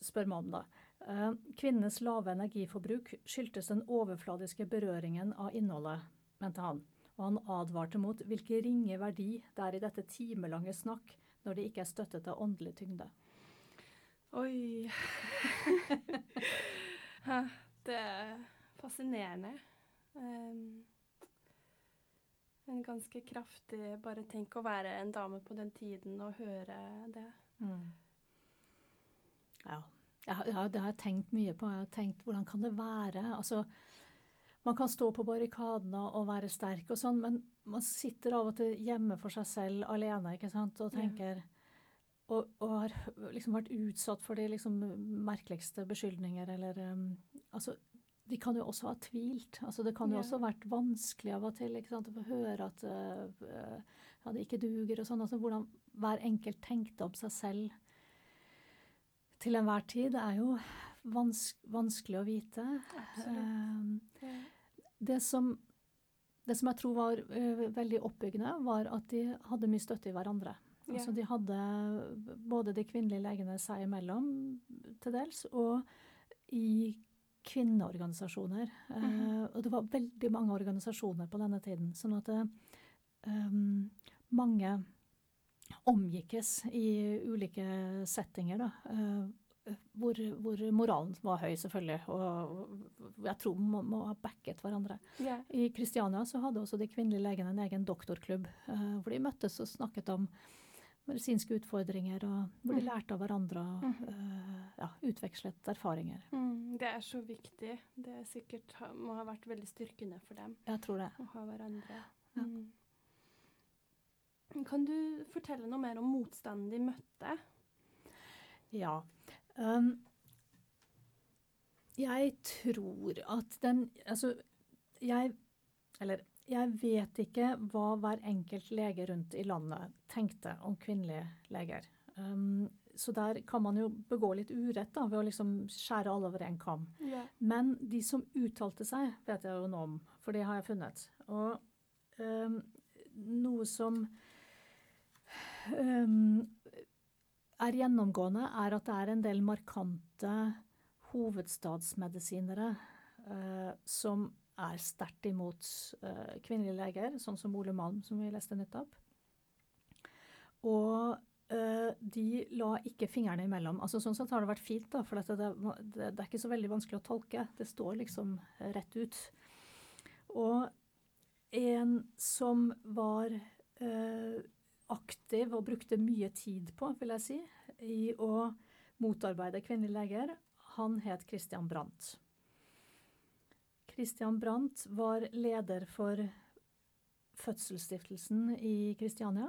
spør mannen da. Eh, kvinnenes lave energiforbruk skyldtes den overfladiske berøringen av innholdet, mente han, og han advarte mot hvilken ringe verdi det er i dette timelange snakk når det ikke er støttet av åndelig tyngde. Oi. det er fascinerende. Um, en ganske kraftig Bare tenk å være en dame på den tiden og høre det. Mm. Ja. Jeg, ja, det har jeg tenkt mye på. Jeg har tenkt hvordan kan det være? Altså, man kan stå på barrikadene og være sterk og sånn, men man sitter av og til hjemme for seg selv alene ikke sant, og tenker ja. og, og, har liksom vært utsatt for de liksom merkeligste beskyldninger eller um, Altså, de kan jo også ha tvilt. Altså, det kan jo ja. også ha vært vanskelig av og til å få høre at uh, ja, det ikke duger og sånn. Altså, hvordan hver enkelt tenkte om seg selv til enhver tid, det er jo vans vanskelig å vite. Uh, det, som, det som jeg tror var uh, veldig oppbyggende, var at de hadde mye støtte i hverandre. Yeah. Altså, de hadde både de kvinnelige legene seg imellom til dels, og i kvinneorganisasjoner. Mm -hmm. og det var veldig mange organisasjoner på denne tiden. Sånn at um, mange omgikkes i ulike settinger, da. Uh, hvor, hvor, moralen var høy, selvfølgelig. Og jeg tror man må ha backet hverandre. Yeah. I Kristiania så hadde også de kvinnelige legene en egen doktorklubb, uh, hvor de møttes og snakket om medisinske utfordringer, og hvor de mm. lærte av hverandre og uh, ja, utvekslet erfaringer. Mm, det er så viktig. Det er sikkert må ha vært veldig styrkende for dem. Jeg tror det. Å ha hverandre. Mm. Kan du fortelle noe mer om motstanden de møtte? Ja. Um, jeg tror at den Altså, jeg Eller jeg vet ikke hva hver enkelt lege rundt i landet tenkte om kvinnelige leger. Um, så der kan man jo begå litt urett da, ved å liksom skjære alle over én kam. Yeah. Men de som uttalte seg, vet jeg jo noe om, for det har jeg funnet. Og um, noe som um, er gjennomgående, er at det er en del markante hovedstadsmedisinere uh, som er sterkt imot uh, kvinnelige leger, sånn som Ole Malm, som vi leste nettopp. Og uh, de la ikke fingrene imellom. Altså Sånn sett har det vært fint, da, for det, det, er ikke så veldig vanskelig å tolke. Det står liksom rett ut. Og en som var uh, aktiv og brukte mye tid på, vil jeg si, i å motarbeide kvinnelige leger, han het Christian Brandt. Christian Brandt var leder for Fødselsstiftelsen i Kristiania.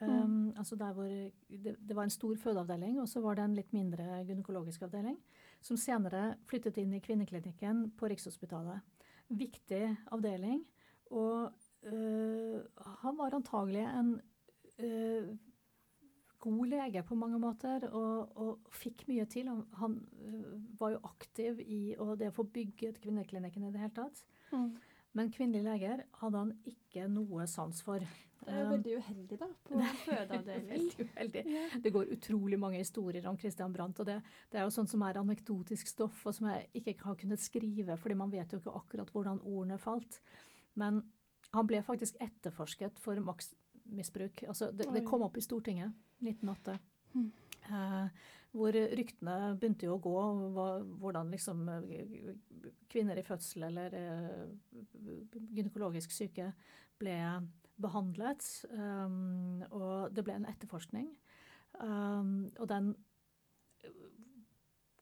Um, altså der hvor det, det, var en stor fødeavdeling, og så var det en litt mindre gynekologisk avdeling, som senere flyttet inn i kvinneklinikken på Rikshospitalet. Viktig avdeling. Og øh, han var antagelig en øh, god lege på mange måter, og, og fikk mye til. Han, han uh, var jo aktiv i og det å få bygget kvinneklinikken i det hele tatt. Mm. Men kvinnelige leger hadde han ikke noe sans for. Det er jo veldig uheldig, da, på fødeavdeling. uheldig. Det går utrolig mange historier om Christian Brandt, og det, det, er jo sånt som er anekdotisk stoff, og som jeg ikke har kunnet skrive, fordi man vet jo ikke akkurat hvordan ordene falt. Men han ble faktisk etterforsket for maksmisbruk. Altså, det, det kom opp i Stortinget. 1908. Mm. Eh, hvor ryktene begynte jo å gå om hvordan liksom eh, kvinner i fødsel eller eh, gynekologisk syke ble behandlet. Um, og det ble en etterforskning. Um, og den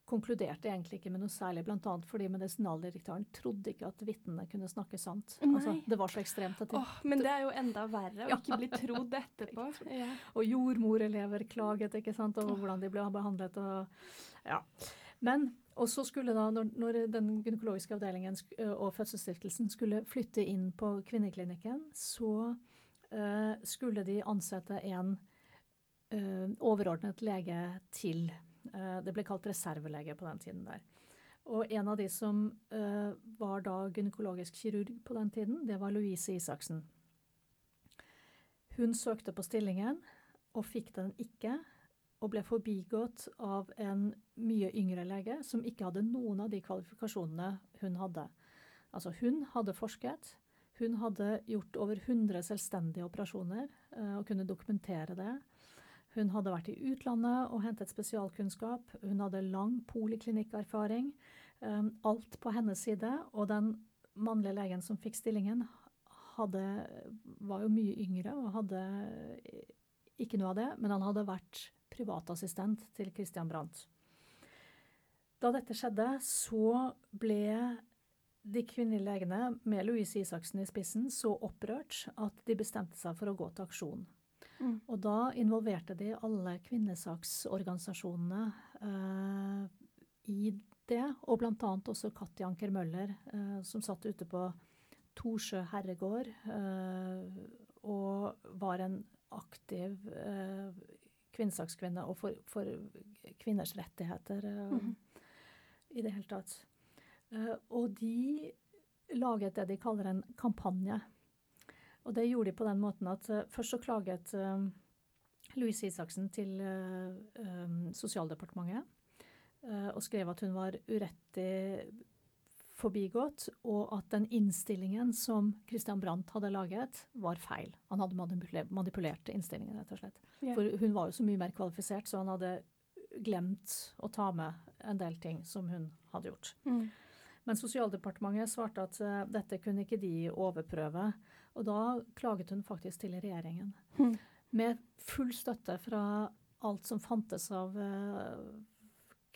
konkluderte egentlig ikke med noe særlig, bl.a. fordi medisinaldirektøren trodde ikke at vitnene kunne snakke sant. Altså, det var så ekstremt. At det, oh, men det er jo enda verre å ja. ikke bli trodd etterpå. Ja. Og jordmorelever klaget ikke sant, over hvordan de ble behandlet. Og, ja. Men og så skulle da, når, når den gynekologiske avdelingen og Fødselsstiftelsen skulle flytte inn på kvinneklinikken, så uh, skulle de ansette en uh, overordnet lege til det ble kalt reservelege på den tiden der. Og en av de som uh, var da gynekologisk kirurg på den tiden, det var Louise Isaksen. Hun søkte på stillingen og fikk den ikke, og ble forbigått av en mye yngre lege som ikke hadde noen av de kvalifikasjonene hun hadde. Altså, hun hadde forsket. Hun hadde gjort over 100 selvstendige operasjoner uh, og kunne dokumentere det. Hun hadde vært i utlandet og hentet spesialkunnskap. Hun hadde lang poliklinikkerfaring. Um, alt på hennes side. Og den mannlige legen som fikk stillingen, hadde, var jo mye yngre og hadde ikke noe av det, men han hadde vært privatassistent til Christian Brandt. Da dette skjedde, så ble de kvinnelige legene, med Louise Isaksen i spissen, så opprørt at de bestemte seg for å gå til aksjon. Mm. Og da involverte de alle kvinnesaksorganisasjonene eh, i det, og bl.a. også Katti Anker Møller, eh, som satt ute på Torsjø herregård eh, og var en aktiv kvinnesakskvinne og for, for, kvinners rettigheter mm. i det hele tatt. og de laget det de kaller en kampanje og det gjorde de på den måten at uh, først så klaget uh, Louise Isaksen til um, Sosialdepartementet og skrev at hun var urettig forbigått, og at den innstillingen som Christian Brandt hadde laget, var feil. Han hadde manipulert, innstillingen, rett og slett. Yeah. For hun var jo så mye mer kvalifisert, så han hadde glemt å ta med en del ting som hun hadde gjort. Mm. Men Sosialdepartementet svarte at dette kunne ikke de overprøve. Og da klaget hun faktisk til regjeringen. Mm. Med full støtte fra alt som fantes av uh,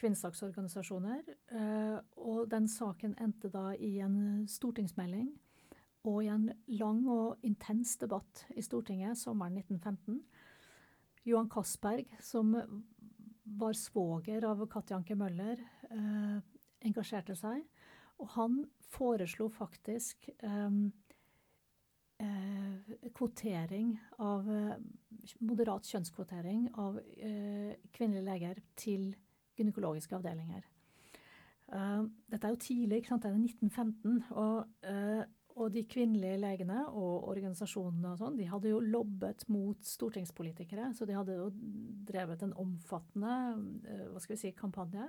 kvinnesaksorganisasjoner. Uh, og den saken endte da i en stortingsmelding og i en lang og intens debatt i Stortinget sommeren 1915. Johan Castberg, som var svoger av Katja Anker Møller, uh, engasjerte seg. Og han foreslo faktisk um, eh, kvotering av eh, Moderat kjønnskvotering av eh, kvinnelige leger til gynekologiske avdelinger. Dette er jo tidlig, ikke sant? det er 1915. Og, og de kvinnelige legene og organisasjonene og sånn, de hadde jo lobbet mot stortingspolitikere. Så de hadde jo drevet en omfattende hva skal vi si, kampanje.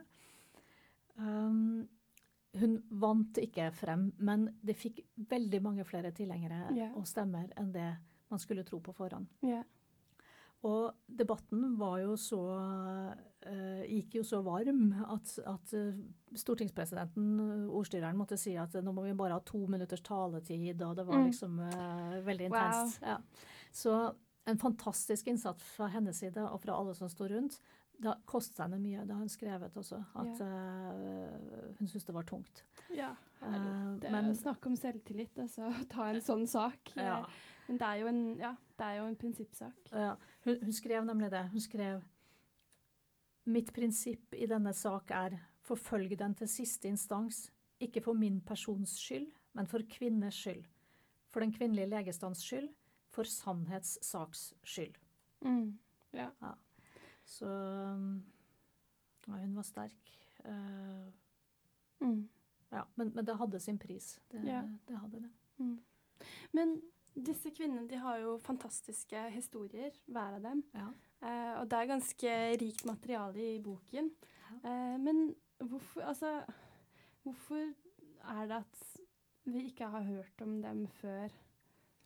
Um, hun vant ikke frem, men det fikk veldig mange flere tilhengere yeah. og stemmer enn det man skulle tro på forhånd. Yeah. Og debatten var jo så uh, gikk jo så varm at, at uh, stortingspresidenten, ordstyreren, måtte si at nå må vi bare ha to minutters taletid, og det var mm. liksom uh, veldig intenst. Wow. Ja. Så en fantastisk innsats fra hennes side og fra alle som sto rundt. Det kostet henne mye. Det har hun skrevet også, at yeah. hun syntes det var tungt. Ja, det er men, snakk om selvtillit, altså. Ta en sånn sak. Ja. Men det er jo en, ja, det er jo en prinsippsak. Ja, hun, hun, skrev nemlig det. Hun skrev Mitt prinsipp i denne sak er forfølg den til siste instans, ikke for min persons skyld, men for kvinners skyld. For den kvinnelige legestands skyld, for sannhetssaks skyld. Mm, ja. ja. Så ja, hun var sterk. Uh, mm. Ja, men, men, det hadde sin pris. Det, ja. det hadde det. Mm. Men disse kvinnene de har jo fantastiske historier, hver av dem. Ja. Uh, og det er ganske rikt materiale i boken. Ja. Eh, men hvorfor, altså, hvorfor er det at vi ikke har hørt om dem før?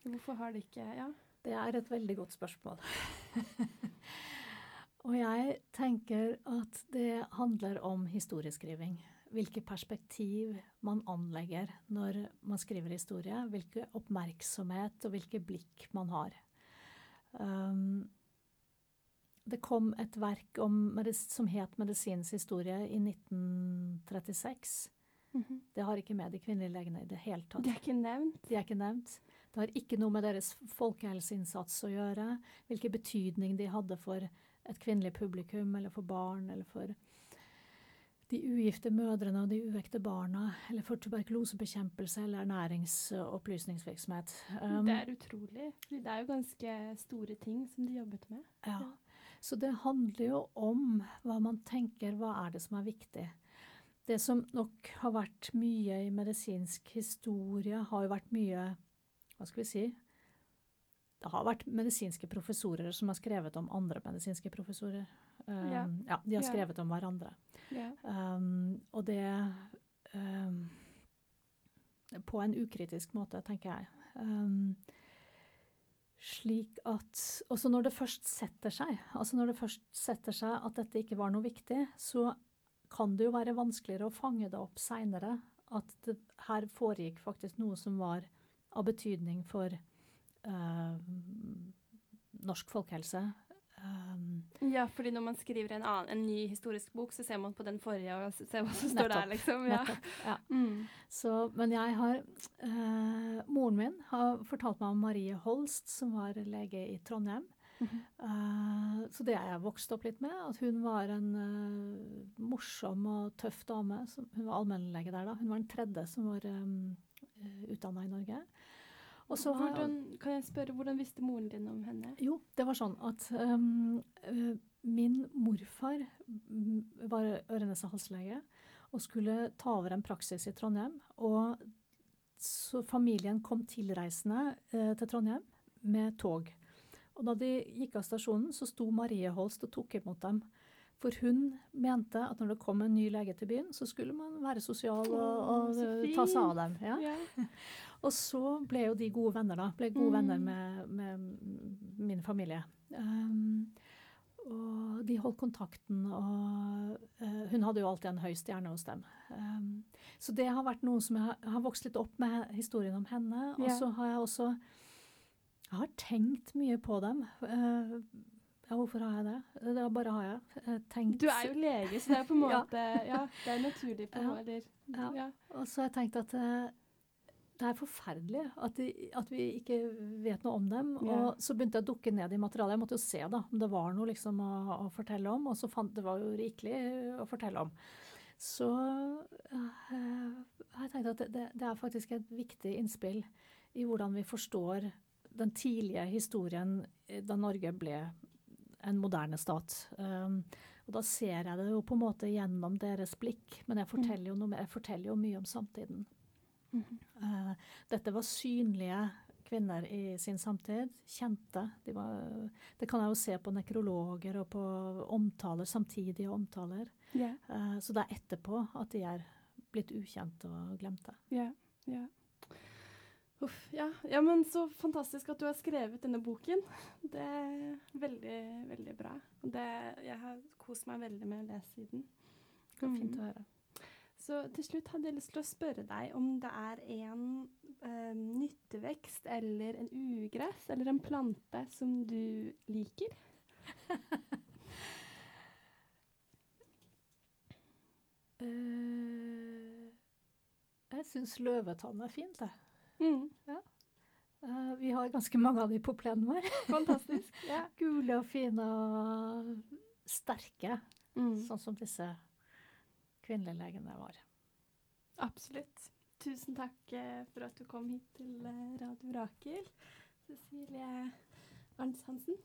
Hvorfor har de ikke Ja. Det er et veldig godt spørsmål. og jeg tenker at det handler om historieskriving hvilke perspektiv man anlegger når man skriver historie. Hvilken oppmerksomhet og hvilke blikk man har. Um, det kom et verk om, som het 'Medisinens historie' i 1936. Mm -hmm. Det har ikke med de kvinnelige legene i det hele tatt. De er ikke nevnt? De er ikke nevnt. Det har ikke noe med deres folkehelseinnsats å gjøre. Hvilken betydning de hadde for et kvinnelig publikum, eller for barn, eller for de ugifte mødrene og de uekte barna, eller for tuberkulosebekjempelse eller ernæringsopplysningsvirksomhet. Um, det er utrolig. Det er jo ganske store ting som de jobbet med. Ja. Så det handler jo om hva man tenker, hva er det som er viktig. Det som nok har vært mye i medisinsk historie, har jo vært mye Hva skal vi si? Det har vært medisinske professorer som har skrevet om andre medisinske professorer. Um, ja. ja. De har skrevet yeah. om hverandre. Yeah. Um, og det um, På en ukritisk måte, tenker jeg. Um, slik at Også når det først setter seg, altså når det først setter seg at dette ikke var noe viktig, så kan det jo være vanskeligere å fange det opp seinere. At det, her foregikk faktisk noe som var av betydning for norsk folkehelse, Um, ja, fordi når man skriver en, annen, en, ny historisk bok, så ser man på den forrige og ser hva som står der, liksom. Ja. ja. Mm. Så, men jeg har uh, Moren min har fortalt meg om Marie Holst, som var lege i Trondheim. Mm -hmm. uh, så det har jeg vokst opp litt med. At hun var en uh, morsom og tøff dame. Som, hun var allmennlege der da. Hun var den tredje som var um, utdanna i Norge. Hvordan, kan jeg spørre, hvordan visste moren din om henne? Jo, det var sånn at um, min morfar var ørenes- og halslege og skulle ta over en praksis i Trondheim. Og så familien kom tilreisende uh, til Trondheim med tog. Og da de gikk av stasjonen, så sto Marie Holst og tok imot dem. For hun mente at når det kom en ny lege til byen, så skulle man være sosial og, og ta seg av dem. Ja. Yeah. Og så ble jo de gode venner, da. Ble gode mm. venner med, med, min familie. Um, og de holdt kontakten, og uh, hun hadde jo alltid en høy stjerne hos dem. Um, så det har vært noe som jeg har, har vokst litt opp med historien om henne. Og så har jeg også jeg har tenkt mye på dem. Uh, ja, hvorfor har jeg det? Det bare har jeg. Tenkt Du er jo lege, så det er på en måte ja. ja det er naturlig på en måte. Ja. ja. Og så har jeg tenkt at uh, det er forferdelig at, de, at, vi ikke vet noe om dem. Yeah. Og så begynte jeg å dukke ned i materialet. Jeg måtte jo se da, om det var noe liksom å, å fortelle om. Og så fant det var jo rikelig å fortelle om. Så øh, jeg tenkte at det, det, er faktisk et viktig innspill i hvordan vi forstår den tidlige historien da Norge ble en moderne stat. Um, og da ser jeg det jo på en måte gjennom deres blikk, men jeg forteller jo, noe, jeg forteller jo mye om samtiden. Uh, dette var synlige kvinner i sin samtid. Kjente. De var, det kan jeg jo se på nekrologer og på omtaler, samtidige omtaler. Yeah. Uh, så det er etterpå at de er blitt ukjente og glemte. Ja, ja. Uff, ja. ja, men så fantastisk at du har skrevet denne boken. Det er veldig, veldig bra. Det, jeg har kost meg veldig med å lese i den. Det var fint å høre. Så til slutt hadde jeg lyst til å spørre deg om det er en eh, nyttevekst eller en ugress eller en plante som du liker? uh, jeg syns løvetann er fint, jeg. Mm. Ja. Uh, vi har ganske mange av de på plenen vår. Fantastisk. ja. Gule og fine og sterke, Mm. sånn som disse kvinnelige legene var. Absolutt. Tusen takk eh, for at du kom hit til eh, Radio Rakel, Cecilie Arns Hansen.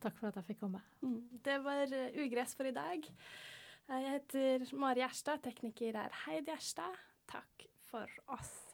Takk for at jeg fikk komme. Mm. Det var eh, Ugress for i dag. Jeg heter Mari Gjerstad, tekniker er Heidi Gjerstad. Takk for oss.